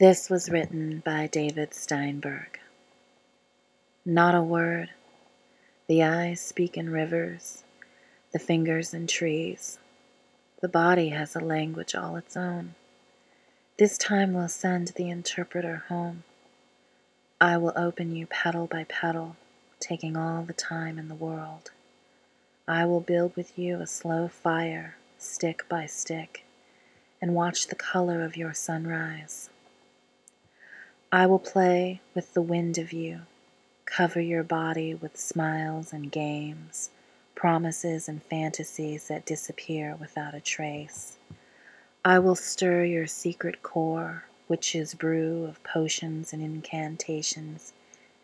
This was written by David Steinberg. Not a word. The eyes speak in rivers, the fingers in trees. The body has a language all its own. This time we'll send the interpreter home. I will open you petal by petal, taking all the time in the world. I will build with you a slow fire, stick by stick, and watch the color of your sunrise. I will play with the wind of you, cover your body with smiles and games, promises and fantasies that disappear without a trace. I will stir your secret core, witch's brew of potions and incantations,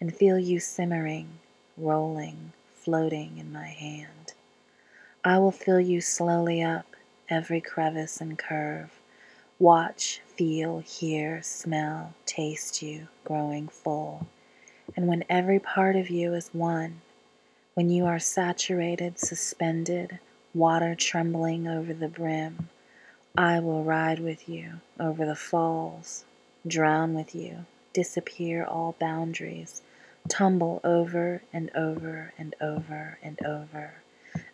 and feel you simmering, rolling, floating in my hand. I will fill you slowly up, every crevice and curve, Watch, feel, hear, smell, taste you growing full. And when every part of you is one, when you are saturated, suspended, water trembling over the brim, I will ride with you over the falls, drown with you, disappear all boundaries, tumble over and over and over and over,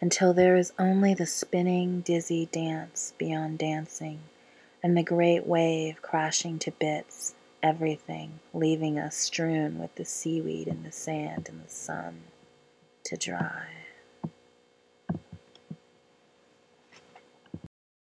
until there is only the spinning, dizzy dance beyond dancing and the great wave crashing to bits, everything leaving us strewn with the seaweed and the sand and the sun to dry.